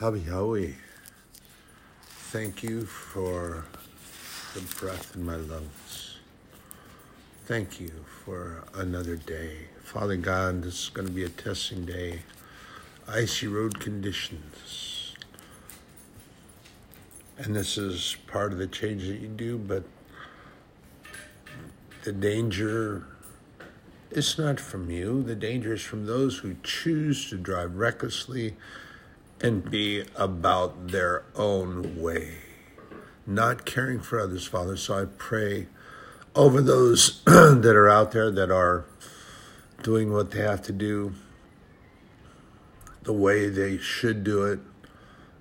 Abba Yahweh, thank you for the breath in my lungs. Thank you for another day. Father God, this is going to be a testing day. Icy road conditions. And this is part of the change that you do, but the danger is not from you. The danger is from those who choose to drive recklessly and be about their own way, not caring for others, Father. So I pray over those that are out there that are doing what they have to do the way they should do it,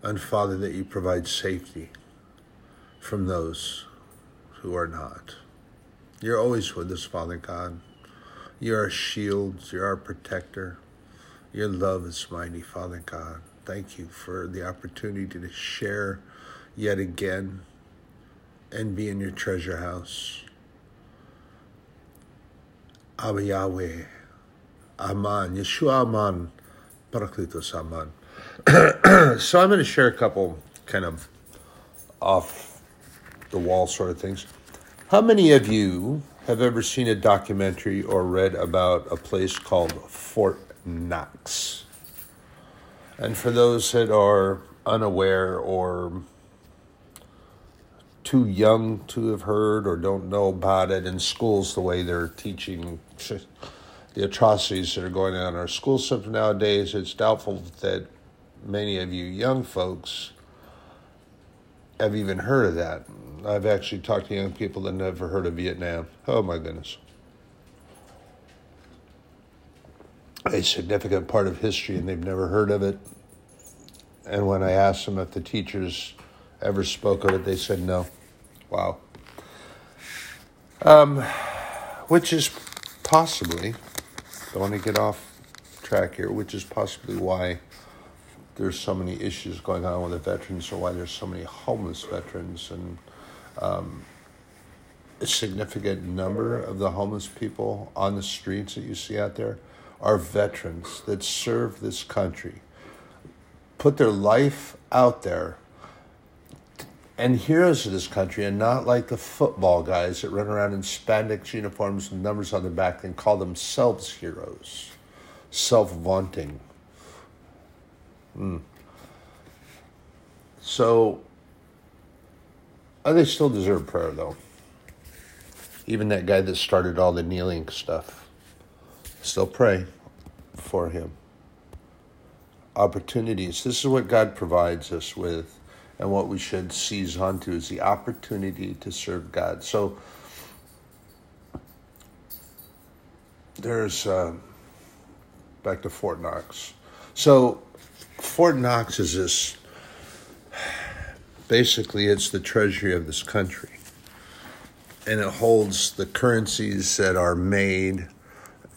and Father, that you provide safety from those who are not. You're always with us, Father God. You're our shield, you're our protector. Your love is mighty, Father God. Thank you for the opportunity to share yet again and be in your treasure house. Abba Yahweh, Aman, Yeshua Aman, Parakletos Aman. so I'm going to share a couple kind of off the wall sort of things. How many of you have ever seen a documentary or read about a place called Fort Knox? And for those that are unaware or too young to have heard or don't know about it in schools, the way they're teaching the atrocities that are going on in our school system nowadays, it's doubtful that many of you young folks have even heard of that. I've actually talked to young people that never heard of Vietnam. Oh my goodness. A significant part of history, and they've never heard of it. And when I asked them if the teachers ever spoke of it, they said no. Wow. Um, which is possibly, I want to get off track here, which is possibly why there's so many issues going on with the veterans or why there's so many homeless veterans and um, a significant number of the homeless people on the streets that you see out there are veterans that serve this country, put their life out there, and heroes of this country, and not like the football guys that run around in spandex uniforms with numbers on their back and call themselves heroes, self vaunting. Mm. So, they still deserve prayer, though. Even that guy that started all the kneeling stuff, still pray for him. Opportunities. This is what God provides us with, and what we should seize onto is the opportunity to serve God. So, there's uh, back to Fort Knox. So, Fort Knox is this basically it's the treasury of this country and it holds the currencies that are made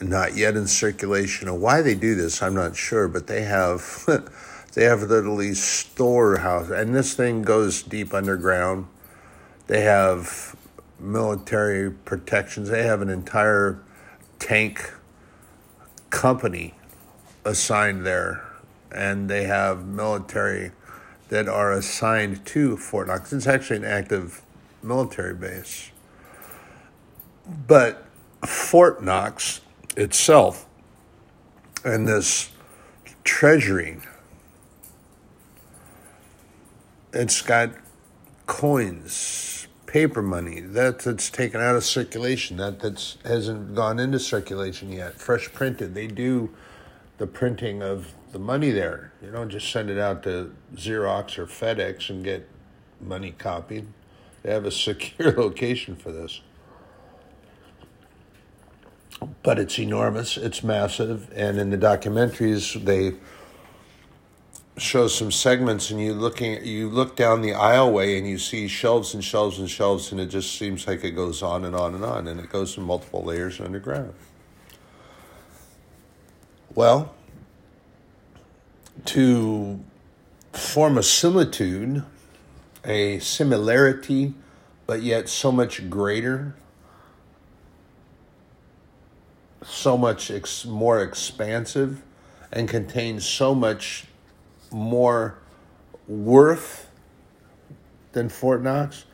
not yet in circulation and why they do this i'm not sure but they have they have literally storehouse and this thing goes deep underground they have military protections they have an entire tank company assigned there and they have military that are assigned to Fort Knox. It's actually an active military base. But Fort Knox itself and this treasury, it's got coins, paper money that, that's taken out of circulation, that that's hasn't gone into circulation yet, fresh printed. They do the printing of the money there. You don't just send it out to Xerox or FedEx and get money copied. They have a secure location for this. But it's enormous, it's massive, and in the documentaries they show some segments and you looking you look down the aisleway and you see shelves and shelves and shelves and it just seems like it goes on and on and on and it goes in multiple layers underground. Well, to form a similitude, a similarity, but yet so much greater, so much ex- more expansive, and contains so much more worth than Fort Knox?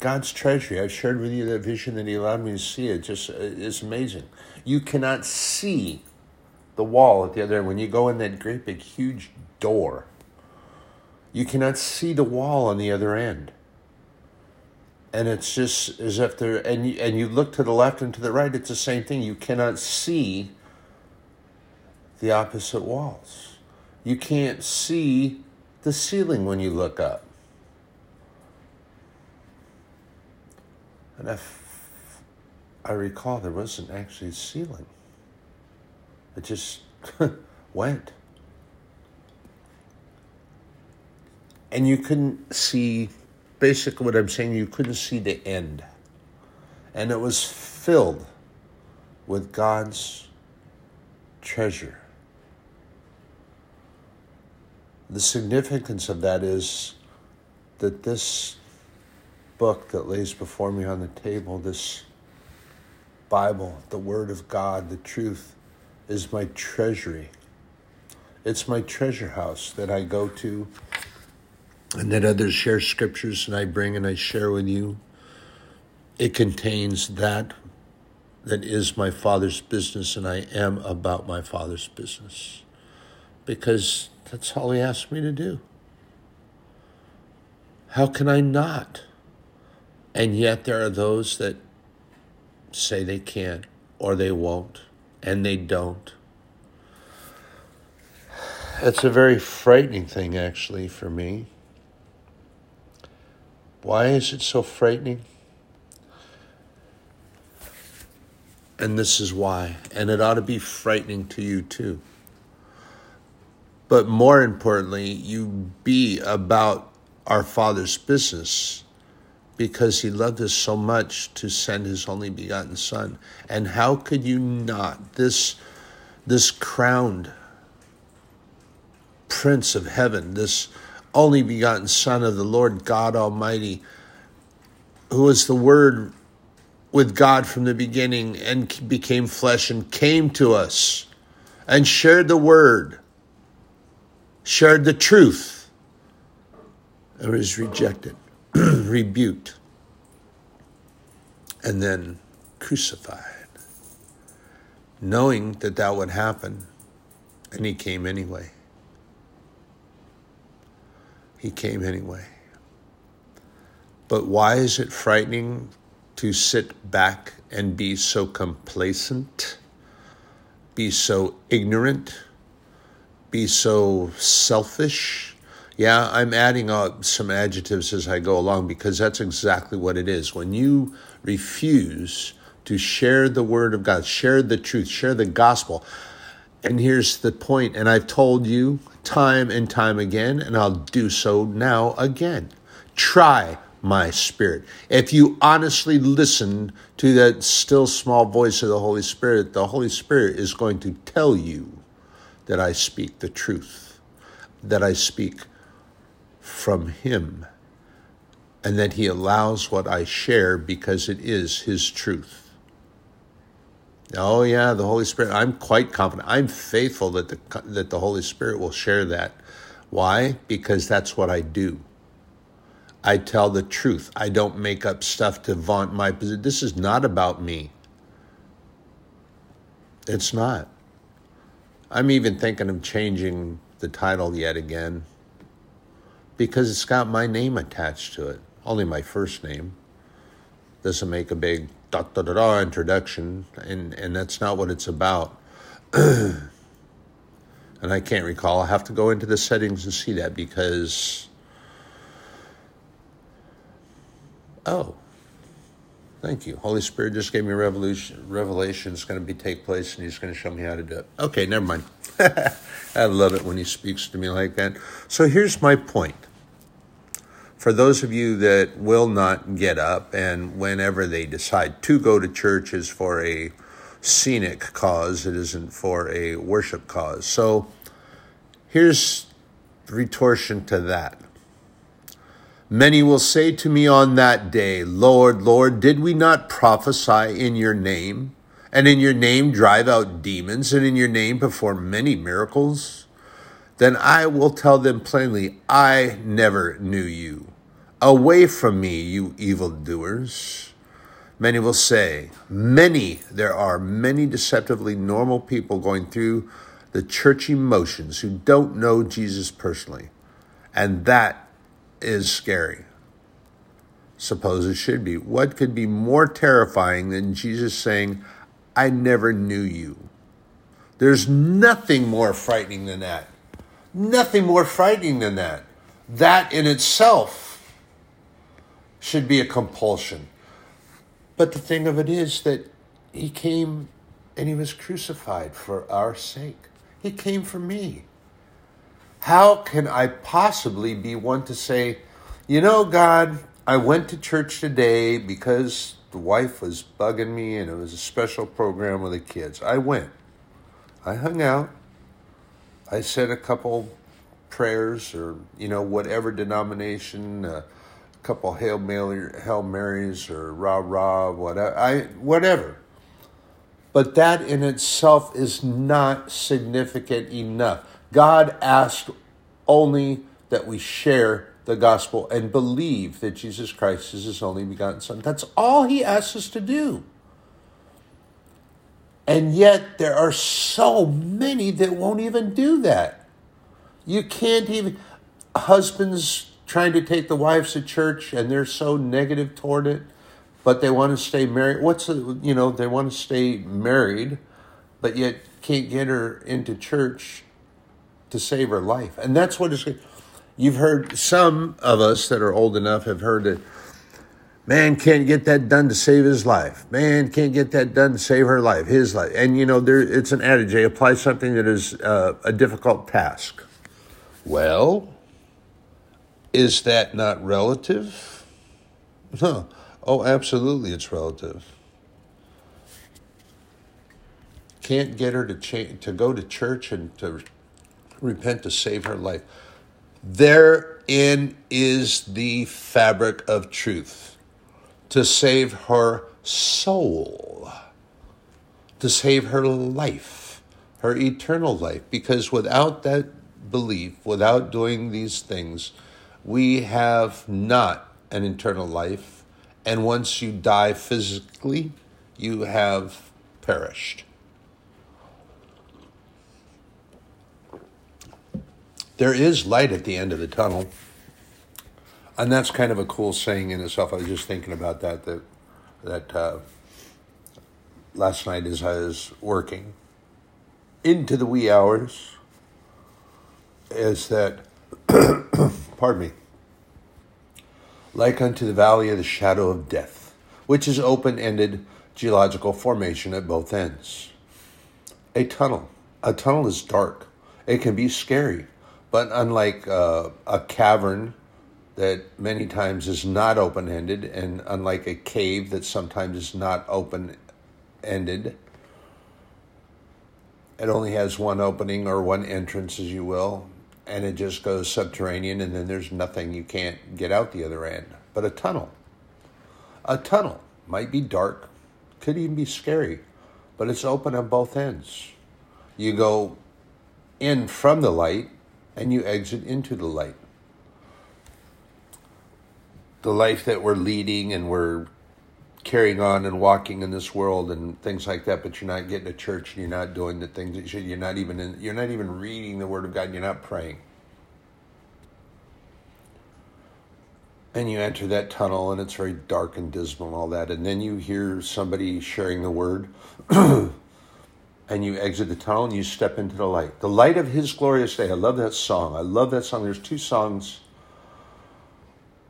God's treasury. I've shared with you that vision that He allowed me to see. It just is amazing. You cannot see the wall at the other end. When you go in that great big huge door, you cannot see the wall on the other end. And it's just as if there, and you, and you look to the left and to the right, it's the same thing. You cannot see the opposite walls. You can't see the ceiling when you look up. And if I recall, there wasn't actually a ceiling, it just went. And you couldn't see, basically, what I'm saying, you couldn't see the end. And it was filled with God's treasure. The significance of that is that this book that lays before me on the table, this Bible, the Word of God, the truth, is my treasury. It's my treasure house that I go to and that others share scriptures and I bring and I share with you. It contains that that is my Father's business, and I am about my Father's business because that's all He asked me to do. How can I not? And yet, there are those that say they can't, or they won't, and they don't. It's a very frightening thing, actually, for me. Why is it so frightening? And this is why. And it ought to be frightening to you too. But more importantly, you be about our Father's business because He loved us so much to send His only begotten Son. And how could you not? This, this crowned Prince of Heaven, this only begotten Son of the Lord God Almighty, who was the Word with God from the beginning and became flesh and came to us and shared the word, shared the truth, and was rejected, rebuked, and then crucified. Knowing that that would happen, and he came anyway. He came anyway. But why is it frightening to sit back and be so complacent, be so ignorant, be so selfish. Yeah, I'm adding up some adjectives as I go along because that's exactly what it is. When you refuse to share the word of God, share the truth, share the gospel. And here's the point, and I've told you time and time again, and I'll do so now again. Try my spirit. If you honestly listen to that still small voice of the Holy Spirit, the Holy Spirit is going to tell you that I speak the truth, that I speak from Him, and that He allows what I share because it is His truth. Oh yeah, the Holy Spirit. I'm quite confident. I'm faithful that the that the Holy Spirit will share that. Why? Because that's what I do. I tell the truth. I don't make up stuff to vaunt my position. This is not about me. It's not. I'm even thinking of changing the title yet again because it's got my name attached to it. Only my first name. Doesn't make a big da da da da introduction, and, and that's not what it's about. and I can't recall. i have to go into the settings and see that because Oh, thank you. Holy Spirit just gave me a revelation. Revelation is going to be take place, and He's going to show me how to do it. Okay, never mind. I love it when He speaks to me like that. So here's my point. For those of you that will not get up, and whenever they decide to go to church is for a scenic cause, it isn't for a worship cause. So here's retortion to that. Many will say to me on that day, Lord, Lord, did we not prophesy in your name, and in your name drive out demons, and in your name perform many miracles? then I will tell them plainly, I never knew you. Away from me, you evildoers. Many will say, many, there are many deceptively normal people going through the churchy motions who don't know Jesus personally. And that is scary. Suppose it should be. What could be more terrifying than Jesus saying, I never knew you? There's nothing more frightening than that. Nothing more frightening than that. That in itself should be a compulsion. But the thing of it is that he came and he was crucified for our sake. He came for me. How can I possibly be one to say, you know, God, I went to church today because the wife was bugging me and it was a special program with the kids. I went. I hung out. I said a couple prayers or, you know, whatever denomination, uh, couple Hail, Mary, Hail Marys or rah rah, whatever. I, whatever. But that in itself is not significant enough. God asked only that we share the gospel and believe that Jesus Christ is his only begotten Son. That's all he asks us to do. And yet, there are so many that won't even do that. You can't even, husbands trying to take the wives to church and they're so negative toward it, but they want to stay married. What's the, you know, they want to stay married, but yet can't get her into church to save her life. And that's what is, you've heard, some of us that are old enough have heard that Man can't get that done to save his life. Man can't get that done to save her life, his life. And you know, there it's an adage. They apply something that is uh, a difficult task. Well, is that not relative? No. Oh, absolutely, it's relative. Can't get her to cha- to go to church and to repent to save her life. Therein is the fabric of truth to save her soul, to save her life, her eternal life. Because without that belief, without doing these things, we have not an eternal life. And once you die physically, you have perished. There is light at the end of the tunnel and that's kind of a cool saying in itself. I was just thinking about that that that uh, last night as I was working into the wee hours. Is that pardon me? Like unto the valley of the shadow of death, which is open-ended geological formation at both ends. A tunnel. A tunnel is dark. It can be scary, but unlike uh, a cavern that many times is not open ended, and unlike a cave that sometimes is not open ended, it only has one opening or one entrance, as you will, and it just goes subterranean, and then there's nothing you can't get out the other end. But a tunnel, a tunnel might be dark, could even be scary, but it's open on both ends. You go in from the light and you exit into the light the life that we're leading and we're carrying on and walking in this world and things like that but you're not getting to church and you're not doing the things that you should you're not even in, you're not even reading the word of god you're not praying. And you enter that tunnel and it's very dark and dismal and all that. And then you hear somebody sharing the word and you exit the tunnel and you step into the light. The light of his glorious day. I love that song. I love that song. There's two songs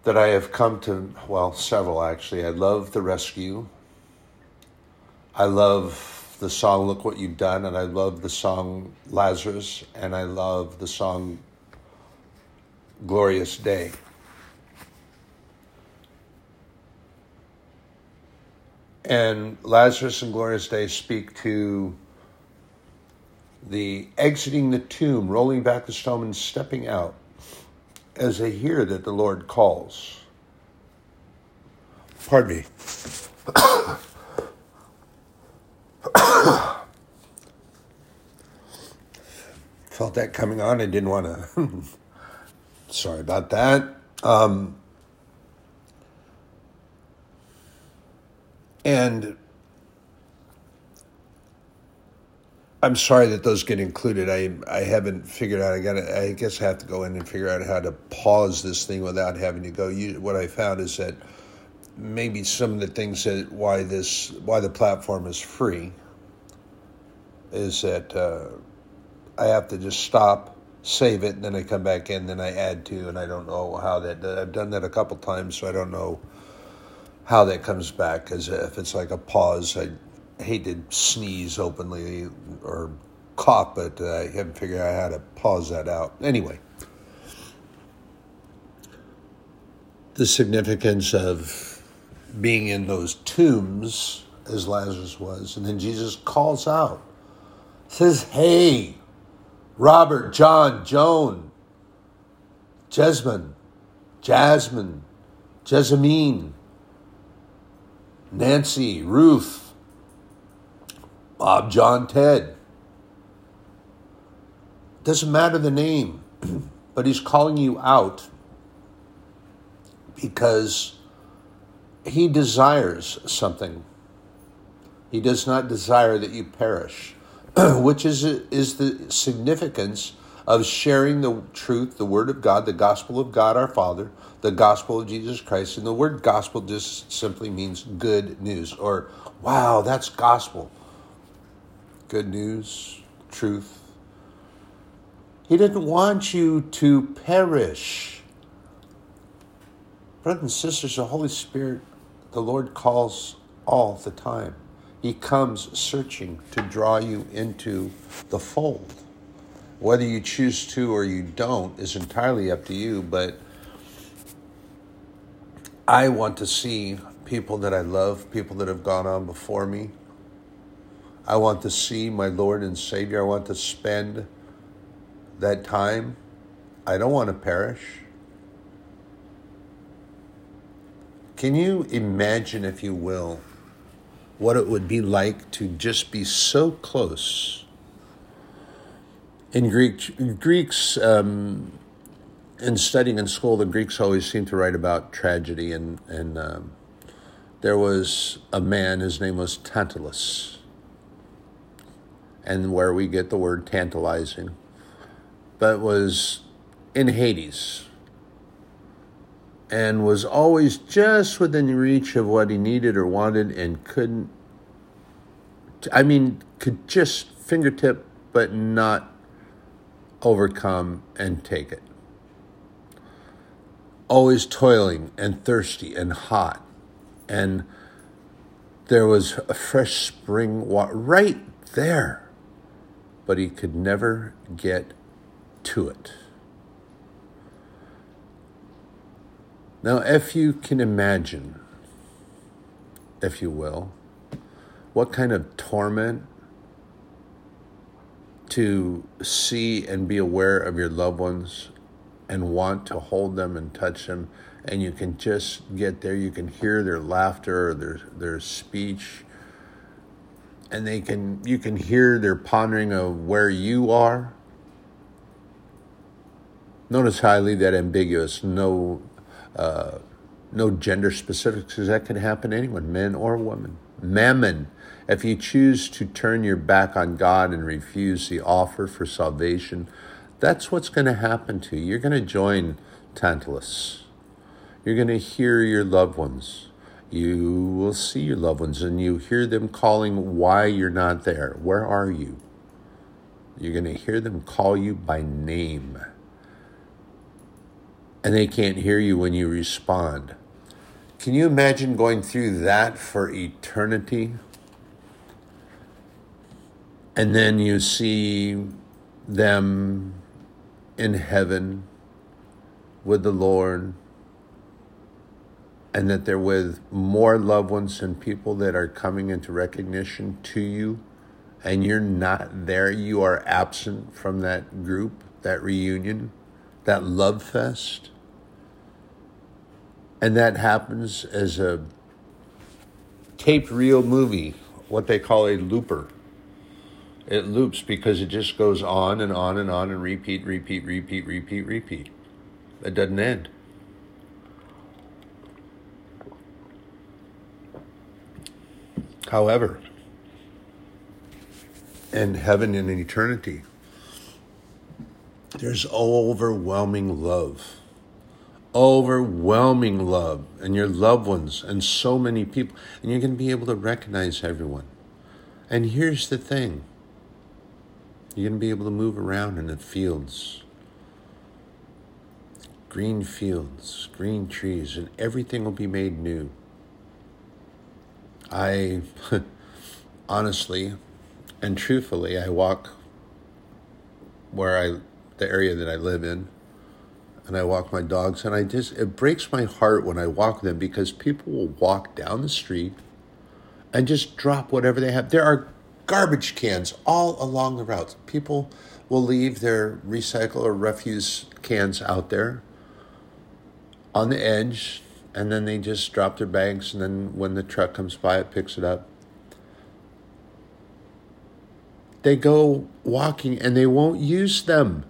that I have come to, well, several actually. I love The Rescue. I love the song Look What You've Done, and I love the song Lazarus, and I love the song Glorious Day. And Lazarus and Glorious Day speak to the exiting the tomb, rolling back the stone, and stepping out as they hear that the Lord calls. Pardon me. felt that coming on. I didn't want to. Sorry about that. Um, and I'm sorry that those get included. I I haven't figured out. I got. I guess I have to go in and figure out how to pause this thing without having to go. You, what I found is that maybe some of the things that why this why the platform is free is that uh, I have to just stop, save it, and then I come back in, then I add to, and I don't know how that. I've done that a couple times, so I don't know how that comes back. Because if it's like a pause, I hate to sneeze openly or cough, but uh, I haven't figured out how to pause that out. Anyway. The significance of being in those tombs as Lazarus was. And then Jesus calls out, says, Hey, Robert, John, Joan, Jesmond, Jasmine, Jessamine, Nancy, Ruth, Bob, John, Ted. Doesn't matter the name, but he's calling you out because he desires something. He does not desire that you perish, which is, is the significance of sharing the truth, the Word of God, the gospel of God our Father, the gospel of Jesus Christ. And the word gospel just simply means good news or, wow, that's gospel. Good news, truth. He didn't want you to perish. Brothers and sisters, the Holy Spirit the Lord calls all the time. He comes searching to draw you into the fold. Whether you choose to or you don't is entirely up to you, but I want to see people that I love, people that have gone on before me. I want to see my Lord and Savior. I want to spend that time. I don't want to perish. Can you imagine, if you will, what it would be like to just be so close? In Greek, Greeks, um, in studying in school, the Greeks always seem to write about tragedy, and and um, there was a man. His name was Tantalus, and where we get the word tantalizing, but was in Hades and was always just within reach of what he needed or wanted and couldn't I mean could just fingertip but not overcome and take it. Always toiling and thirsty and hot. And there was a fresh spring water right there, but he could never get to it. Now, if you can imagine, if you will, what kind of torment to see and be aware of your loved ones and want to hold them and touch them and you can just get there you can hear their laughter their their speech and they can you can hear their pondering of where you are notice how I leave that ambiguous no uh, no gender specifics because that can happen to anyone, men or women. Mammon, if you choose to turn your back on God and refuse the offer for salvation, that's what's going to happen to you. You're going to join Tantalus. You're going to hear your loved ones. You will see your loved ones and you hear them calling why you're not there. Where are you? You're going to hear them call you by name and they can't hear you when you respond. Can you imagine going through that for eternity? And then you see them in heaven with the Lord, and that they're with more loved ones and people that are coming into recognition to you, and you're not there. You are absent from that group, that reunion that love fest. And that happens as a taped reel movie, what they call a looper. It loops because it just goes on and on and on and repeat, repeat, repeat, repeat, repeat. It doesn't end. However, in heaven and in eternity, there's overwhelming love. Overwhelming love, and your loved ones, and so many people, and you're going to be able to recognize everyone. And here's the thing you're going to be able to move around in the fields green fields, green trees, and everything will be made new. I honestly and truthfully, I walk where I, the area that I live in, and I walk my dogs, and I just, it breaks my heart when I walk them because people will walk down the street and just drop whatever they have. There are garbage cans all along the routes. People will leave their recycle or refuse cans out there on the edge, and then they just drop their bags, and then when the truck comes by, it picks it up. They go walking and they won't use them.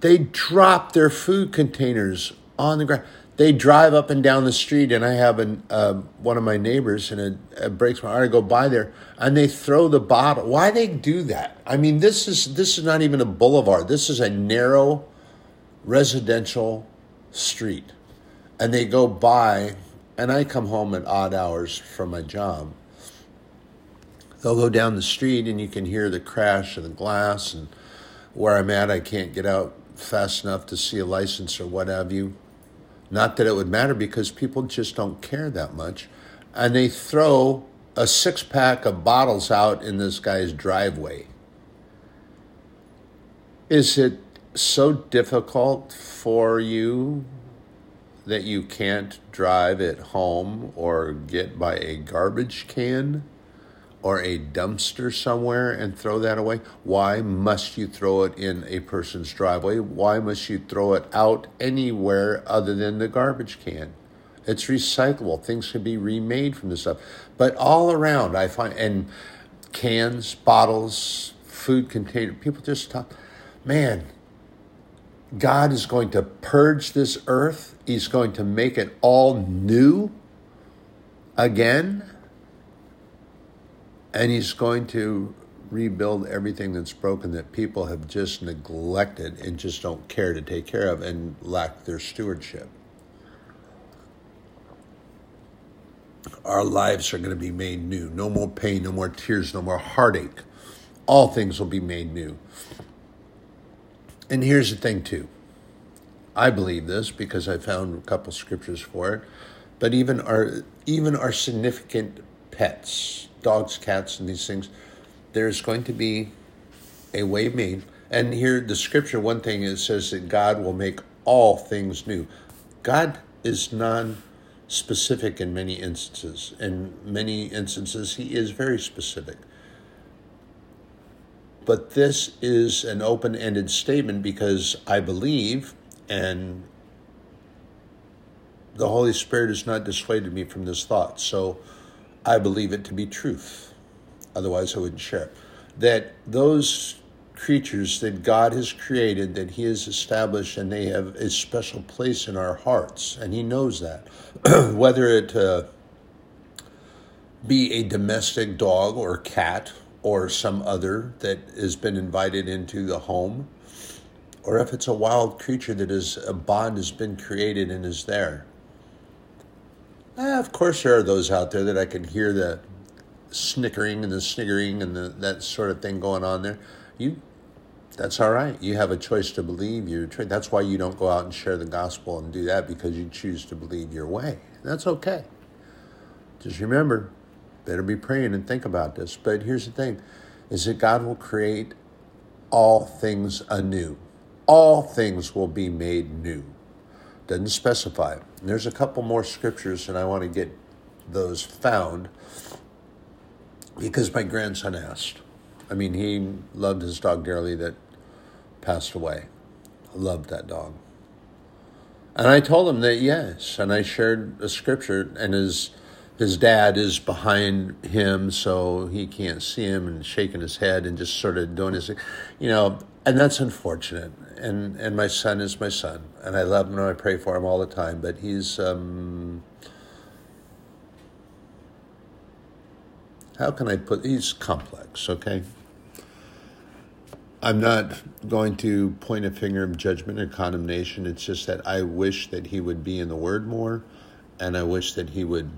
They drop their food containers on the ground. They drive up and down the street, and I have an, uh, one of my neighbors, and it, it breaks my heart. I go by there, and they throw the bottle. Why they do that? I mean, this is this is not even a boulevard. This is a narrow residential street and they go by, and I come home at odd hours from my job. They'll go down the street, and you can hear the crash of the glass. And where I'm at, I can't get out fast enough to see a license or what have you. Not that it would matter because people just don't care that much. And they throw a six pack of bottles out in this guy's driveway. Is it so difficult for you that you can't drive it home or get by a garbage can or a dumpster somewhere and throw that away? Why must you throw it in a person's driveway? Why must you throw it out anywhere other than the garbage can? It's recyclable. Things can be remade from this stuff. But all around, I find, and cans, bottles, food container, people just talk, man, God is going to purge this earth. He's going to make it all new again. And He's going to rebuild everything that's broken that people have just neglected and just don't care to take care of and lack their stewardship. Our lives are going to be made new. No more pain, no more tears, no more heartache. All things will be made new. And here's the thing, too. I believe this because I found a couple scriptures for it. But even our even our significant pets, dogs, cats, and these things, there's going to be a way made. And here, the scripture, one thing it says that God will make all things new. God is non-specific in many instances. In many instances, He is very specific. But this is an open ended statement because I believe, and the Holy Spirit has not dissuaded me from this thought. So I believe it to be truth. Otherwise, I wouldn't share it. That those creatures that God has created, that He has established, and they have a special place in our hearts, and He knows that. Whether it uh, be a domestic dog or cat or some other that has been invited into the home, or if it's a wild creature that is a bond has been created and is there. Eh, of course, there are those out there that I can hear the snickering and the sniggering and the, that sort of thing going on there. You, that's all right. You have a choice to believe. your You that's why you don't go out and share the gospel and do that because you choose to believe your way. That's okay. Just remember, better be praying and think about this. But here's the thing is that God will create all things anew. All things will be made new. Doesn't specify. There's a couple more scriptures, and I want to get those found because my grandson asked. I mean, he loved his dog dearly that passed away. Loved that dog. And I told him that yes, and I shared a scripture, and his his dad is behind him, so he can't see him, and shaking his head and just sort of doing his, you know, and that's unfortunate. And and my son is my son, and I love him and I pray for him all the time. But he's um, how can I put? He's complex. Okay. I'm not going to point a finger of judgment or condemnation. It's just that I wish that he would be in the Word more, and I wish that he would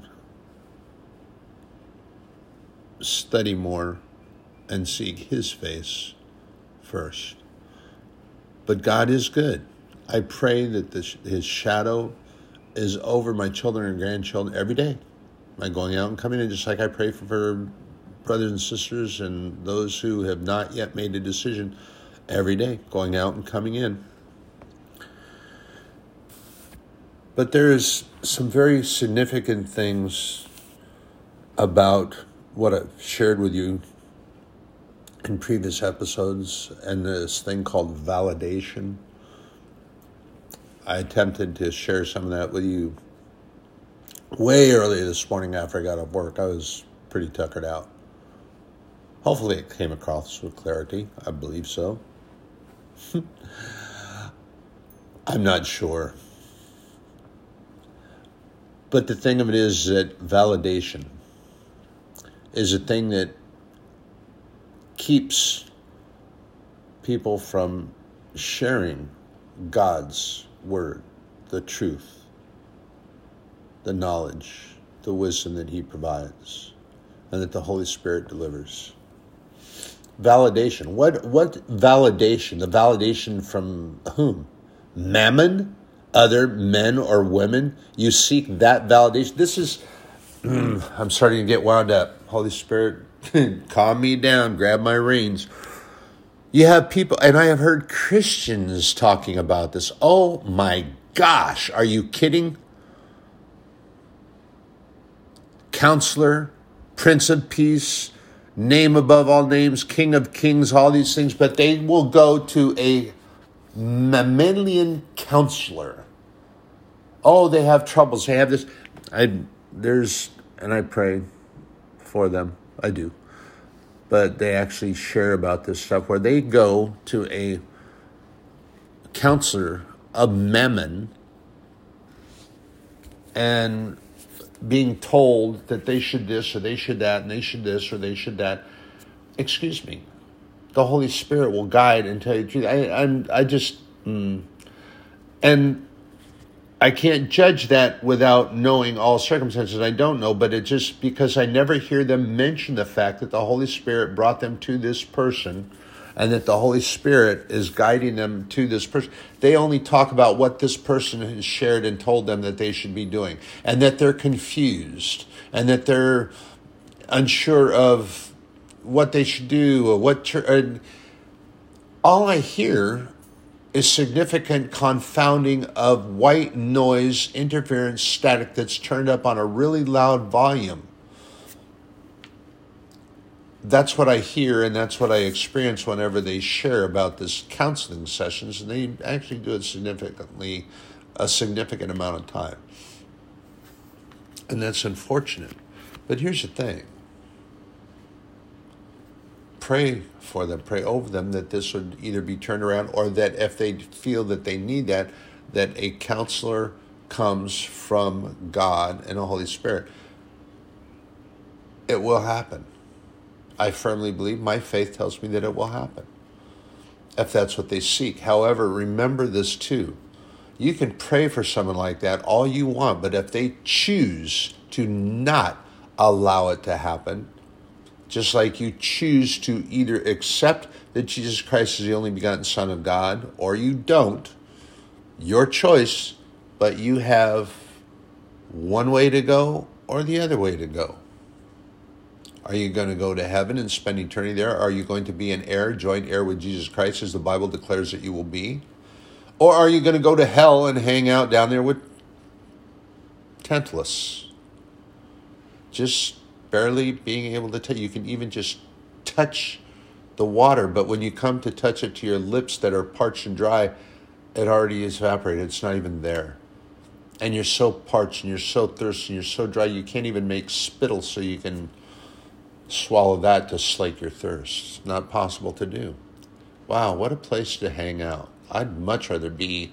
study more and seek his face first. But God is good. I pray that this, his shadow is over my children and grandchildren every day. By going out and coming in, just like I pray for, for brothers and sisters and those who have not yet made a decision every day, going out and coming in. But there is some very significant things about what I've shared with you in previous episodes and this thing called validation. I attempted to share some of that with you way early this morning after I got off work. I was pretty tuckered out. Hopefully, it came across with clarity. I believe so. I'm not sure. But the thing of it is that validation is a thing that keeps people from sharing God's word, the truth, the knowledge, the wisdom that He provides, and that the Holy Spirit delivers. Validation. What what validation? The validation from whom? Mammon? Other men or women? You seek that validation. This is I'm starting to get wound up. Holy Spirit, calm me down, grab my reins. You have people, and I have heard Christians talking about this. Oh my gosh, are you kidding? Counselor, Prince of Peace, name above all names, King of Kings, all these things, but they will go to a mammalian counselor. Oh, they have troubles. They have this. I there's and I pray for them. I do. But they actually share about this stuff where they go to a counselor of Mammon and being told that they should this or they should that and they should this or they should that. Excuse me. The Holy Spirit will guide and tell you the truth. I, I'm, I just, mm. and I can't judge that without knowing all circumstances. I don't know, but it's just because I never hear them mention the fact that the Holy Spirit brought them to this person and that the Holy Spirit is guiding them to this person. They only talk about what this person has shared and told them that they should be doing, and that they're confused, and that they're unsure of what they should do or what. all I hear is significant confounding of white noise interference static that's turned up on a really loud volume. That's what I hear and that's what I experience whenever they share about this counseling sessions, and they actually do it significantly, a significant amount of time. And that's unfortunate. But here's the thing pray for them, pray over them that this would either be turned around or that if they feel that they need that, that a counselor comes from God and the Holy Spirit. It will happen. I firmly believe, my faith tells me that it will happen if that's what they seek. However, remember this too. You can pray for someone like that all you want, but if they choose to not allow it to happen, just like you choose to either accept that Jesus Christ is the only begotten Son of God or you don't, your choice, but you have one way to go or the other way to go. Are you going to go to heaven and spend eternity there? Are you going to be an heir, joint heir with Jesus Christ, as the Bible declares that you will be? Or are you going to go to hell and hang out down there with Tantalus? Just barely being able to touch. You can even just touch the water, but when you come to touch it to your lips that are parched and dry, it already is evaporated. It's not even there. and you're so parched and you're so thirsty and you're so dry you can't even make spittle so you can swallow that to slake your thirst. It's not possible to do. Wow, what a place to hang out. I'd much rather be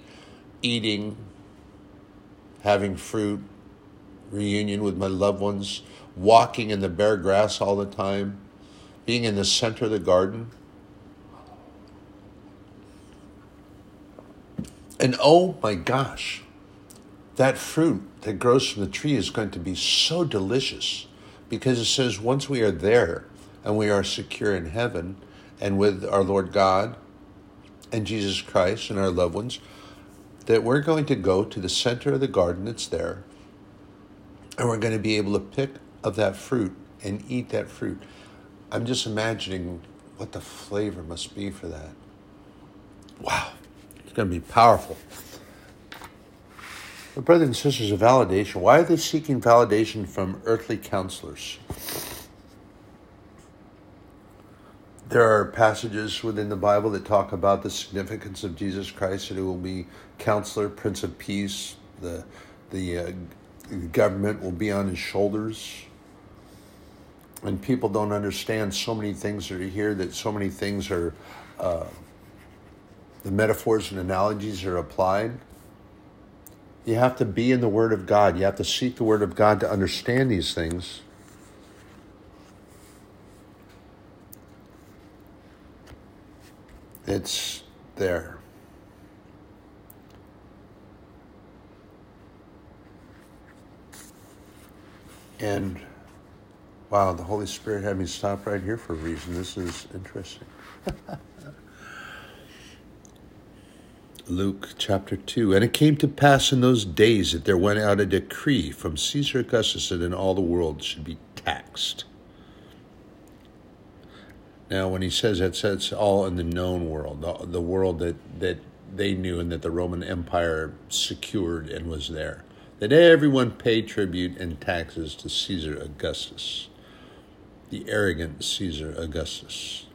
eating, having fruit, reunion with my loved ones, walking in the bare grass all the time, being in the center of the garden. And oh my gosh, that fruit that grows from the tree is going to be so delicious because it says once we are there and we are secure in heaven and with our Lord God and Jesus Christ and our loved ones, that we're going to go to the center of the garden that's there and we're going to be able to pick of that fruit and eat that fruit. I'm just imagining what the flavor must be for that. Wow, it's going to be powerful. But brothers and sisters of validation, why are they seeking validation from earthly counselors? There are passages within the Bible that talk about the significance of Jesus Christ, that he will be counselor, prince of peace, the, the uh, government will be on his shoulders. And people don't understand so many things that are here, that so many things are, uh, the metaphors and analogies are applied. You have to be in the Word of God. You have to seek the Word of God to understand these things. It's there. And wow, the Holy Spirit had me stop right here for a reason. This is interesting. Luke chapter 2. And it came to pass in those days that there went out a decree from Caesar Augustus that in all the world should be taxed. Now, when he says that, that's all in the known world, the, the world that, that they knew and that the Roman Empire secured and was there. That everyone paid tribute and taxes to Caesar Augustus, the arrogant Caesar Augustus.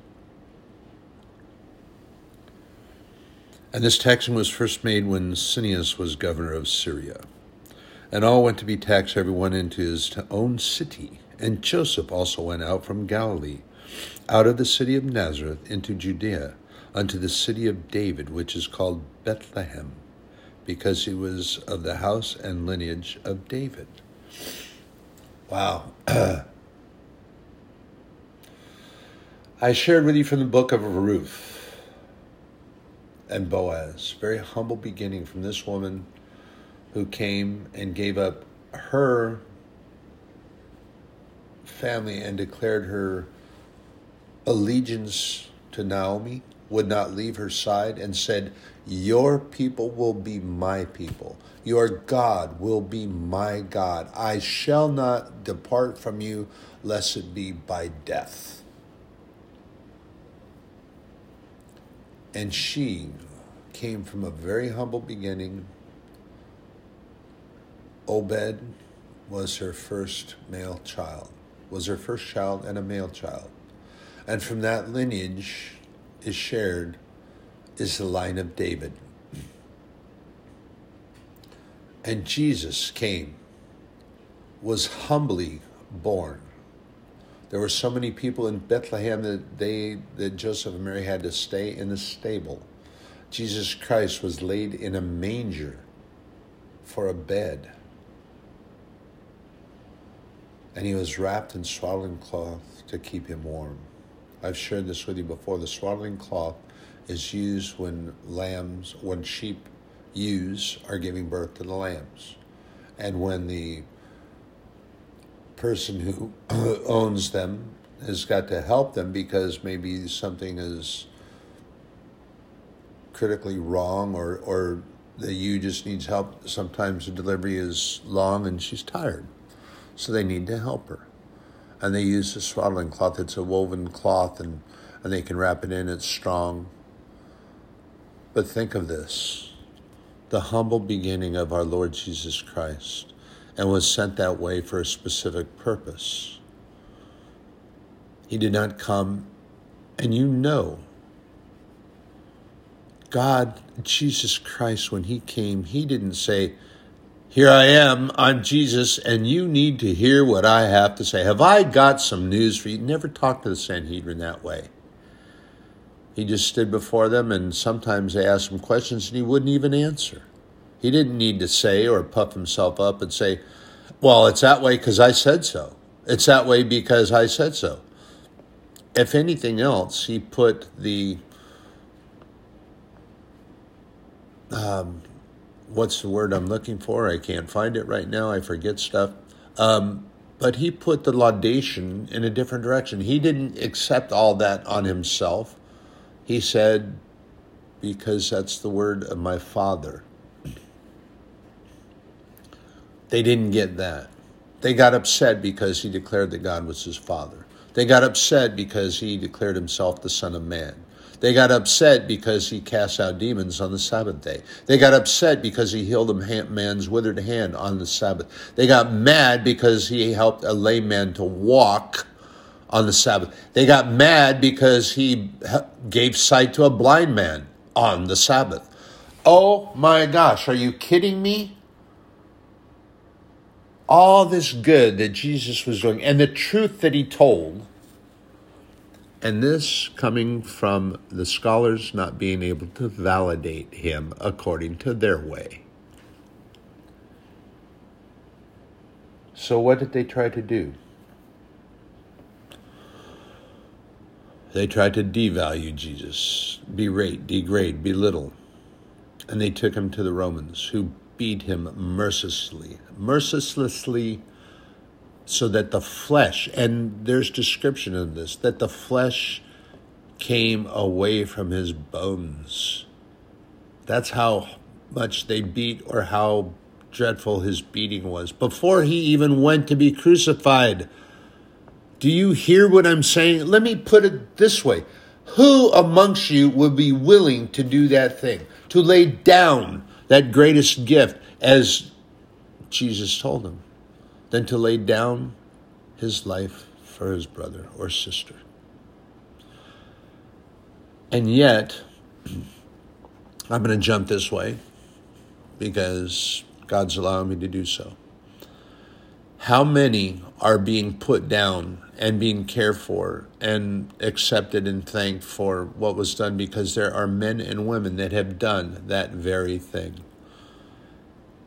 And this taxing was first made when Cyrenius was governor of Syria. And all went to be taxed, everyone into his own city. And Joseph also went out from Galilee, out of the city of Nazareth into Judea, unto the city of David, which is called Bethlehem, because he was of the house and lineage of David. Wow. I shared with you from the book of Ruth and Boaz. Very humble beginning from this woman who came and gave up her family and declared her allegiance to Naomi, would not leave her side, and said, Your people will be my people. Your God will be my God. I shall not depart from you, lest it be by death. And she came from a very humble beginning. Obed was her first male child, was her first child and a male child. And from that lineage is shared is the line of David. And Jesus came, was humbly born there were so many people in Bethlehem that they that Joseph and Mary had to stay in the stable. Jesus Christ was laid in a manger for a bed. And he was wrapped in swaddling cloth to keep him warm. I've shared this with you before. The swaddling cloth is used when lambs, when sheep ewes are giving birth to the lambs. And when the person who owns them has got to help them because maybe something is critically wrong or, or the ewe just needs help. Sometimes the delivery is long and she's tired. So they need to help her. And they use a swaddling cloth. It's a woven cloth and, and they can wrap it in. It's strong. But think of this the humble beginning of our Lord Jesus Christ and was sent that way for a specific purpose. He did not come, and you know, God, Jesus Christ, when He came, He didn't say, Here I am, I'm Jesus, and you need to hear what I have to say. Have I got some news for you? Never talk to the Sanhedrin that way. He just stood before them, and sometimes they asked him questions and he wouldn't even answer. He didn't need to say or puff himself up and say, Well, it's that way because I said so. It's that way because I said so. If anything else, he put the um, what's the word I'm looking for? I can't find it right now. I forget stuff. Um, but he put the laudation in a different direction. He didn't accept all that on himself. He said, because that's the word of my father. They didn't get that. They got upset because he declared that God was his father. They got upset because he declared himself the Son of Man. They got upset because he cast out demons on the Sabbath day. They got upset because he healed a man's withered hand on the Sabbath. They got mad because he helped a lame man to walk on the Sabbath. They got mad because he gave sight to a blind man on the Sabbath. Oh my gosh, are you kidding me? All this good that Jesus was doing and the truth that he told and this coming from the scholars not being able to validate him according to their way. So, what did they try to do? They tried to devalue Jesus, berate, degrade, belittle. And they took him to the Romans, who beat him mercilessly, mercilessly so that the flesh, and there's description of this, that the flesh came away from his bones. That's how much they beat or how dreadful his beating was before he even went to be crucified. Do you hear what I'm saying? Let me put it this way Who amongst you would be willing to do that thing, to lay down that greatest gift, as Jesus told him? than to lay down his life for his brother or sister. And yet, I'm going to jump this way because God's allowing me to do so. How many are being put down and being cared for and accepted and thanked for what was done because there are men and women that have done that very thing?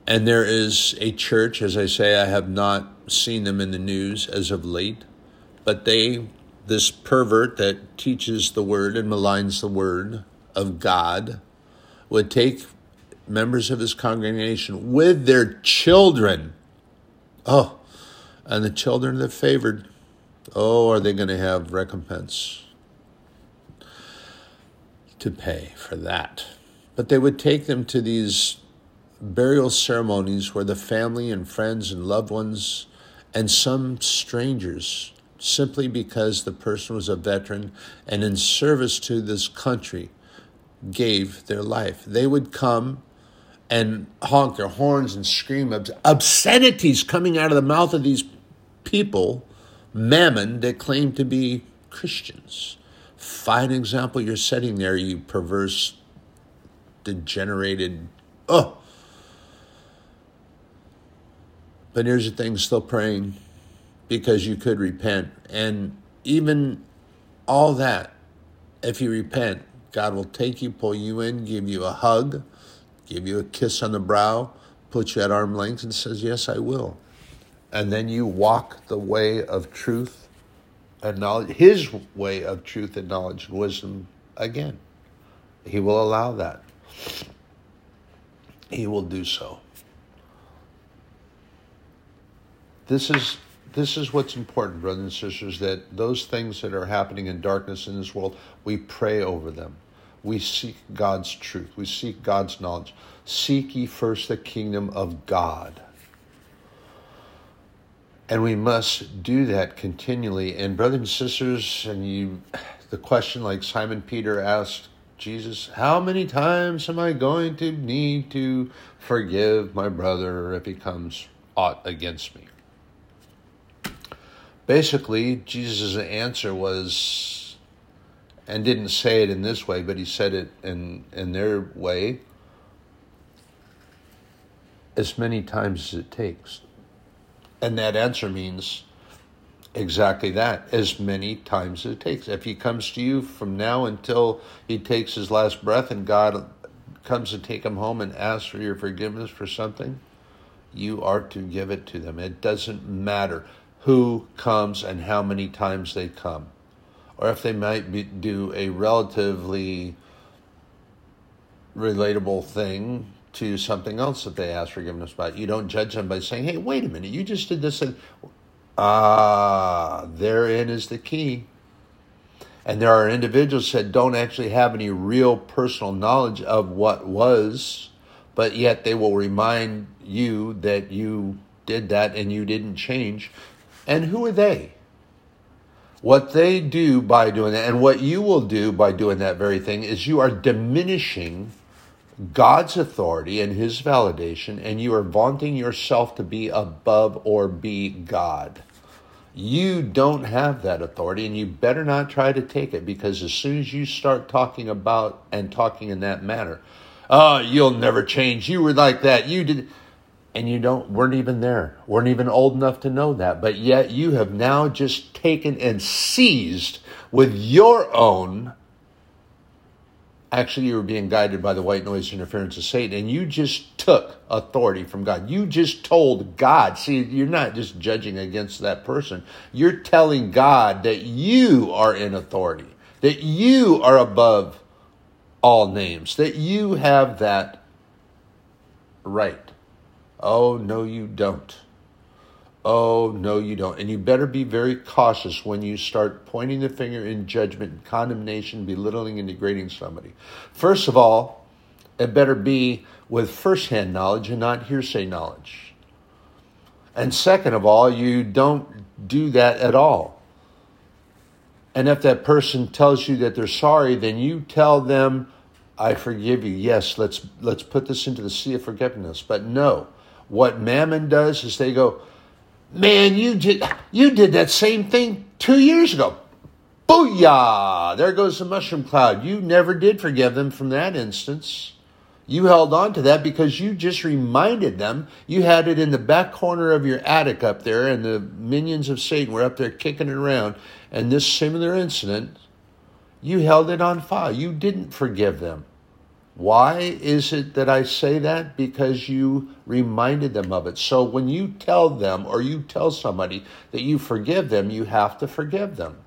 And there is a church, as I say, I have not seen them in the news as of late, but they, this pervert that teaches the word and maligns the word of God, would take members of his congregation with their children. Oh, and the children that favored, oh, are they going to have recompense to pay for that? But they would take them to these burial ceremonies where the family and friends and loved ones and some strangers, simply because the person was a veteran and in service to this country, gave their life. They would come and honk their horns and scream obscenities coming out of the mouth of these people, mammon, that claim to be Christians. Fine example you're setting there, you perverse, degenerated. Oh, But here's the thing still praying because you could repent. And even all that, if you repent, God will take you, pull you in, give you a hug, give you a kiss on the brow, put you at arm length, and says, Yes, I will. And then you walk the way of truth and knowledge, His way of truth and knowledge and wisdom again. He will allow that. He will do so. This is this is what's important, brothers and sisters, that those things that are happening in darkness in this world, we pray over them. We seek God's truth. We seek God's knowledge. Seek ye first the kingdom of God. And we must do that continually. And brothers and sisters, and you the question like Simon Peter asked Jesus, how many times am I going to need to forgive my brother if he comes aught against me? basically, Jesus' answer was, and didn't say it in this way, but he said it in, in their way, as many times as it takes. And that answer means exactly that, as many times as it takes. If he comes to you from now until he takes his last breath and God comes to take him home and asks for your forgiveness for something, you are to give it to them. It doesn't matter who comes and how many times they come, or if they might be, do a relatively relatable thing to something else that they ask forgiveness about. You don't judge them by saying, hey, wait a minute, you just did this. And, ah, therein is the key. And there are individuals that don't actually have any real personal knowledge of what was, but yet they will remind you that you did that and you didn't change. And who are they? What they do by doing that, and what you will do by doing that very thing, is you are diminishing God's authority and His validation, and you are vaunting yourself to be above or be God. You don't have that authority, and you better not try to take it because as soon as you start talking about and talking in that manner, oh, you'll never change. You were like that. You did. And you don't weren't even there, weren't even old enough to know that. But yet you have now just taken and seized with your own actually you were being guided by the white noise interference of Satan, and you just took authority from God. You just told God, see, you're not just judging against that person, you're telling God that you are in authority, that you are above all names, that you have that right. Oh, no, you don't. Oh, no, you don't. And you better be very cautious when you start pointing the finger in judgment, condemnation, belittling, and degrading somebody. First of all, it better be with firsthand knowledge and not hearsay knowledge. And second of all, you don't do that at all. And if that person tells you that they're sorry, then you tell them, I forgive you. Yes, let's let's put this into the sea of forgiveness. But no, what Mammon does is they go, Man, you did you did that same thing two years ago. Booyah! There goes the mushroom cloud. You never did forgive them from that instance. You held on to that because you just reminded them. You had it in the back corner of your attic up there, and the minions of Satan were up there kicking it around. And this similar incident, you held it on file. You didn't forgive them. Why is it that I say that? Because you reminded them of it. So when you tell them or you tell somebody that you forgive them, you have to forgive them.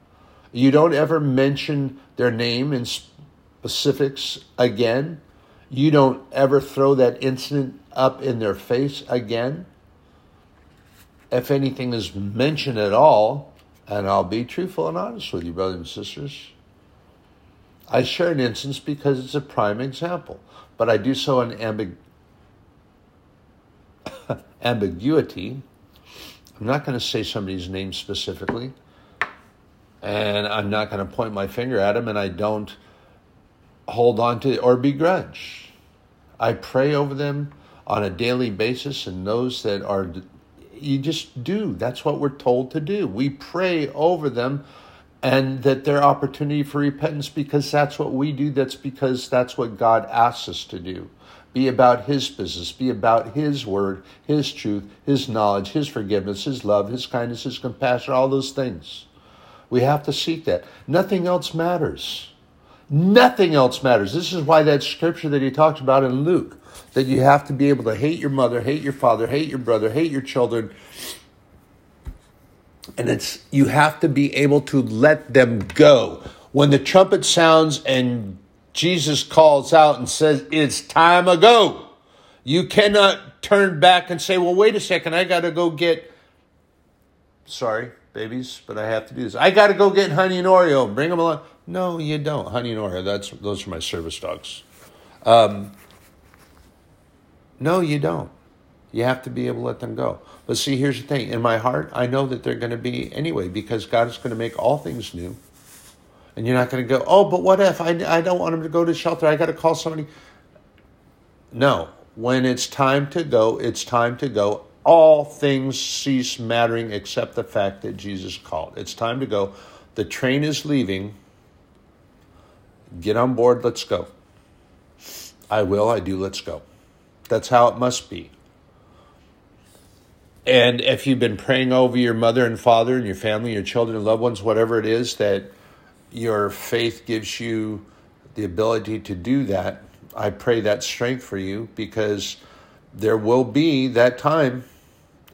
You don't ever mention their name in specifics again. You don't ever throw that incident up in their face again. If anything is mentioned at all, and I'll be truthful and honest with you, brothers and sisters, I share an instance because it's a prime example, but I do so in ambig- ambiguity. I'm not going to say somebody's name specifically, and I'm not going to point my finger at them, and I don't hold on to or begrudge. I pray over them on a daily basis, and those that are, you just do. That's what we're told to do. We pray over them and that their opportunity for repentance because that's what we do that's because that's what god asks us to do. Be about his business be about his word his truth his knowledge his forgiveness his love his kindness his compassion all those things. We have to seek that. Nothing else matters. Nothing else matters. This is why that scripture that he talks about in luke that you have to be able to hate your mother hate your father hate your brother hate your children and it's you have to be able to let them go. When the trumpet sounds and jesus calls out and says it's time to go you cannot turn back and say well wait a second i gotta go get sorry babies but i have to do this. I gotta go get honey and oreo. Bring them along. No you don't. Honey and oreo that's those are my service dogs. Um, no you don't. You have to be able to let them go. But see, here's the thing. In my heart, I know that they're going to be anyway because God is going to make all things new. And you're not going to go, oh, but what if I, I don't want them to go to shelter? I got to call somebody. No. When it's time to go, it's time to go. All things cease mattering except the fact that Jesus called. It's time to go. The train is leaving. Get on board. Let's go. I will. I do. Let's go. That's how it must be. And if you've been praying over your mother and father and your family, your children and loved ones, whatever it is that your faith gives you the ability to do that, I pray that strength for you because there will be that time.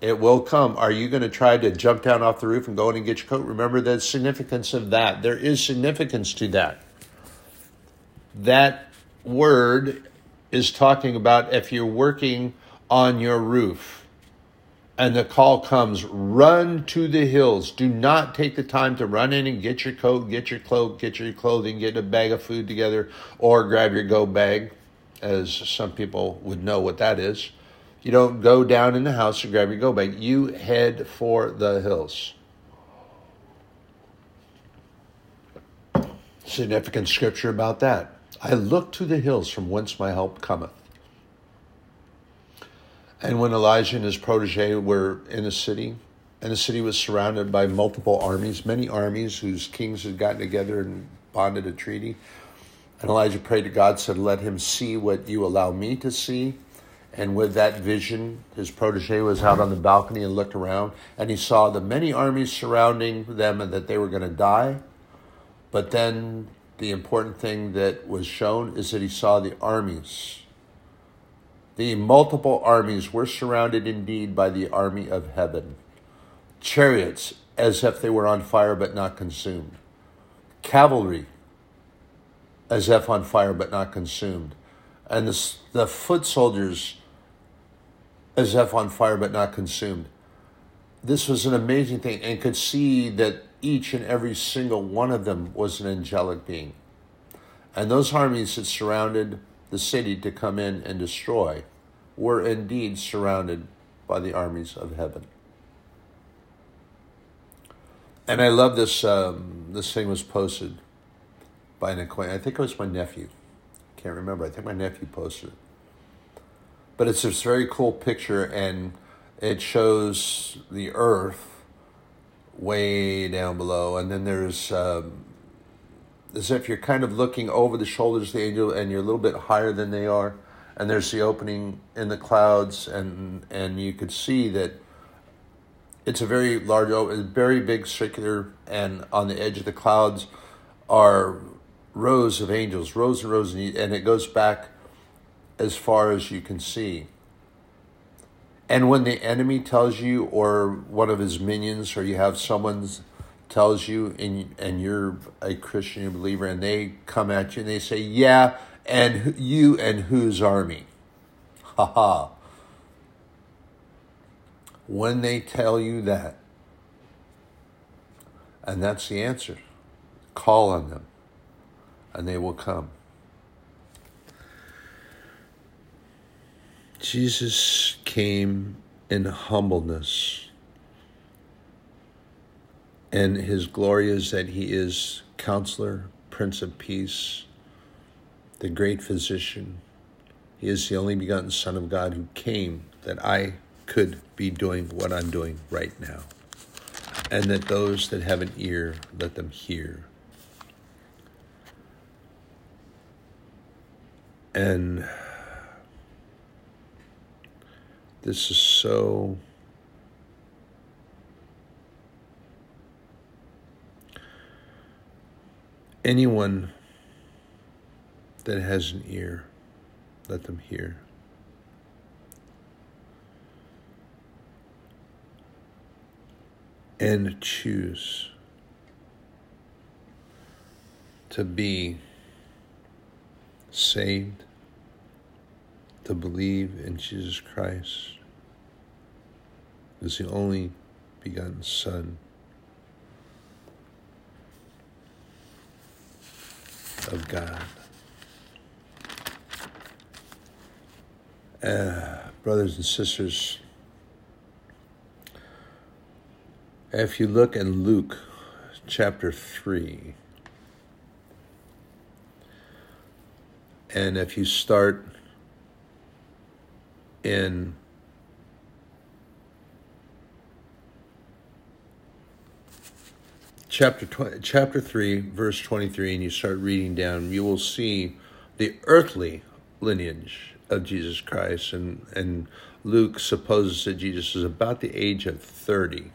It will come. Are you going to try to jump down off the roof and go in and get your coat? Remember the significance of that. There is significance to that. That word is talking about if you're working on your roof and the call comes, run to the hills. Do not take the time to run in and get your coat, get your cloak, get your clothing, get a bag of food together, or grab your go bag, as some people would know what that is. You don't go down in the house and grab your go bag. You head for the hills. Significant scripture about that. I look to the hills from whence my help cometh. And when Elijah and his protege were in a city, and the city was surrounded by multiple armies, many armies whose kings had gotten together and bonded a treaty. And Elijah prayed to God, said, Let him see what you allow me to see. And with that vision, his protege was out on the balcony and looked around, and he saw the many armies surrounding them and that they were going to die. But then the important thing that was shown is that he saw the armies the multiple armies were surrounded indeed by the army of heaven. Chariots as if they were on fire but not consumed. Cavalry as if on fire but not consumed. And the, the foot soldiers as if on fire but not consumed. This was an amazing thing and could see that each and every single one of them was an angelic being. And those armies that surrounded the city to come in and destroy, were indeed surrounded by the armies of heaven. And I love this. Um, this thing was posted by an acquaintance. I think it was my nephew. Can't remember. I think my nephew posted it. But it's this very cool picture, and it shows the earth way down below, and then there's um, as if you're kind of looking over the shoulders of the angel and you're a little bit higher than they are. And there's the opening in the clouds and and you could see that it's a very large very big circular and on the edge of the clouds are rows of angels rows and rows and it goes back as far as you can see. And when the enemy tells you or one of his minions or you have someone's tells you and and you're a Christian a believer and they come at you and they say, "Yeah, and you and whose army?" Ha ha. When they tell you that, and that's the answer, call on them and they will come. Jesus came in humbleness and his glory is that he is counselor, prince of peace, the great physician. He is the only begotten Son of God who came that I could be doing what I'm doing right now. And that those that have an ear, let them hear. And this is so anyone that has an ear, let them hear. And choose to be saved, to believe in Jesus Christ as the only begotten Son of God. Uh, brothers and sisters, if you look in Luke chapter 3, and if you start in chapter 20, chapter 3 verse 23 and you start reading down you will see the earthly lineage of Jesus Christ and and Luke supposes that Jesus is about the age of 30.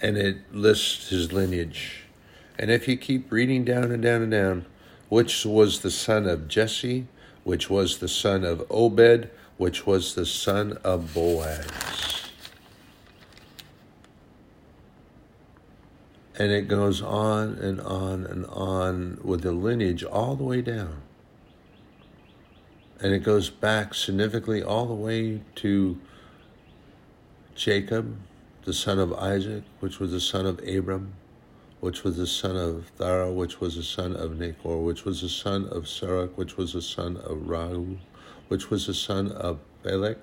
And it lists his lineage. And if you keep reading down and down and down, which was the son of Jesse, which was the son of Obed, which was the son of Boaz. And it goes on and on and on with the lineage all the way down. And it goes back significantly all the way to Jacob, the son of Isaac, which was the son of Abram, which was the son of Thara, which was the son of Nachor, which was the son of Sarah, which was the son of Ragau, which was the son of Phalec.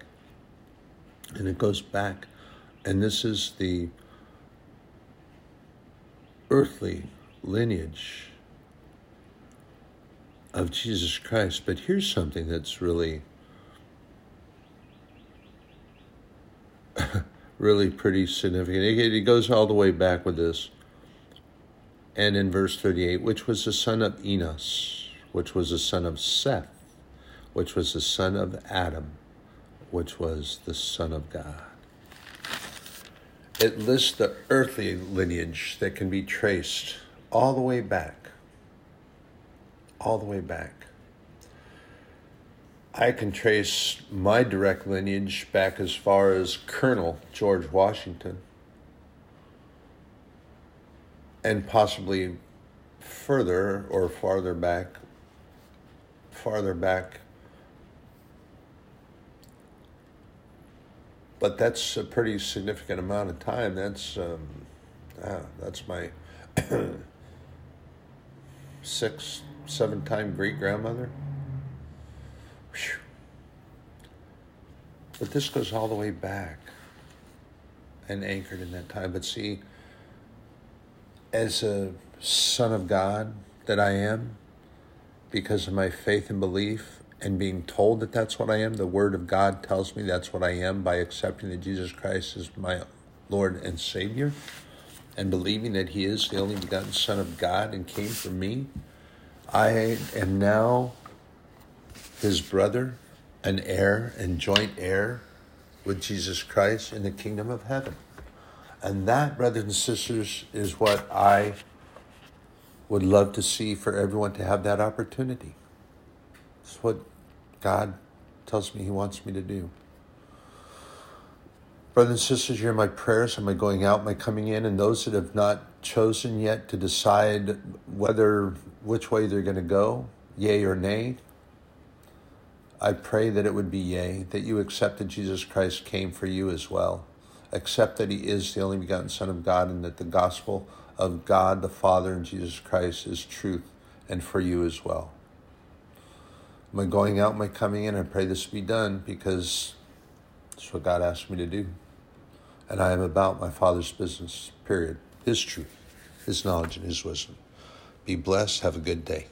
And it goes back, and this is the earthly lineage of Jesus Christ. But here's something that's really, really pretty significant. It goes all the way back with this. And in verse 38, which was the son of Enos, which was the son of Seth, which was the son of Adam, which was the Son of God. It lists the earthly lineage that can be traced all the way back. All the way back. I can trace my direct lineage back as far as Colonel George Washington and possibly further or farther back, farther back. But that's a pretty significant amount of time. That's um, ah, that's my six, seven time great grandmother. But this goes all the way back and anchored in that time. But see, as a son of God that I am, because of my faith and belief and being told that that's what I am, the Word of God tells me that's what I am by accepting that Jesus Christ is my Lord and Savior and believing that He is the only begotten Son of God and came for me. I am now His brother, an heir and joint heir with Jesus Christ in the kingdom of heaven. And that, brothers and sisters, is what I would love to see for everyone to have that opportunity. It's what God tells me He wants me to do. Brothers and sisters, hear my prayers. Am I going out? I coming in? And those that have not chosen yet to decide whether which way they're going to go, yay or nay, I pray that it would be yay, that you accept that Jesus Christ came for you as well accept that He is the only begotten Son of God and that the gospel of God the Father and Jesus Christ is truth and for you as well. I going out? my coming in? I pray this be done because it's what God asked me to do. And I am about my Father's business, period. His truth, His knowledge, and His wisdom. Be blessed. Have a good day.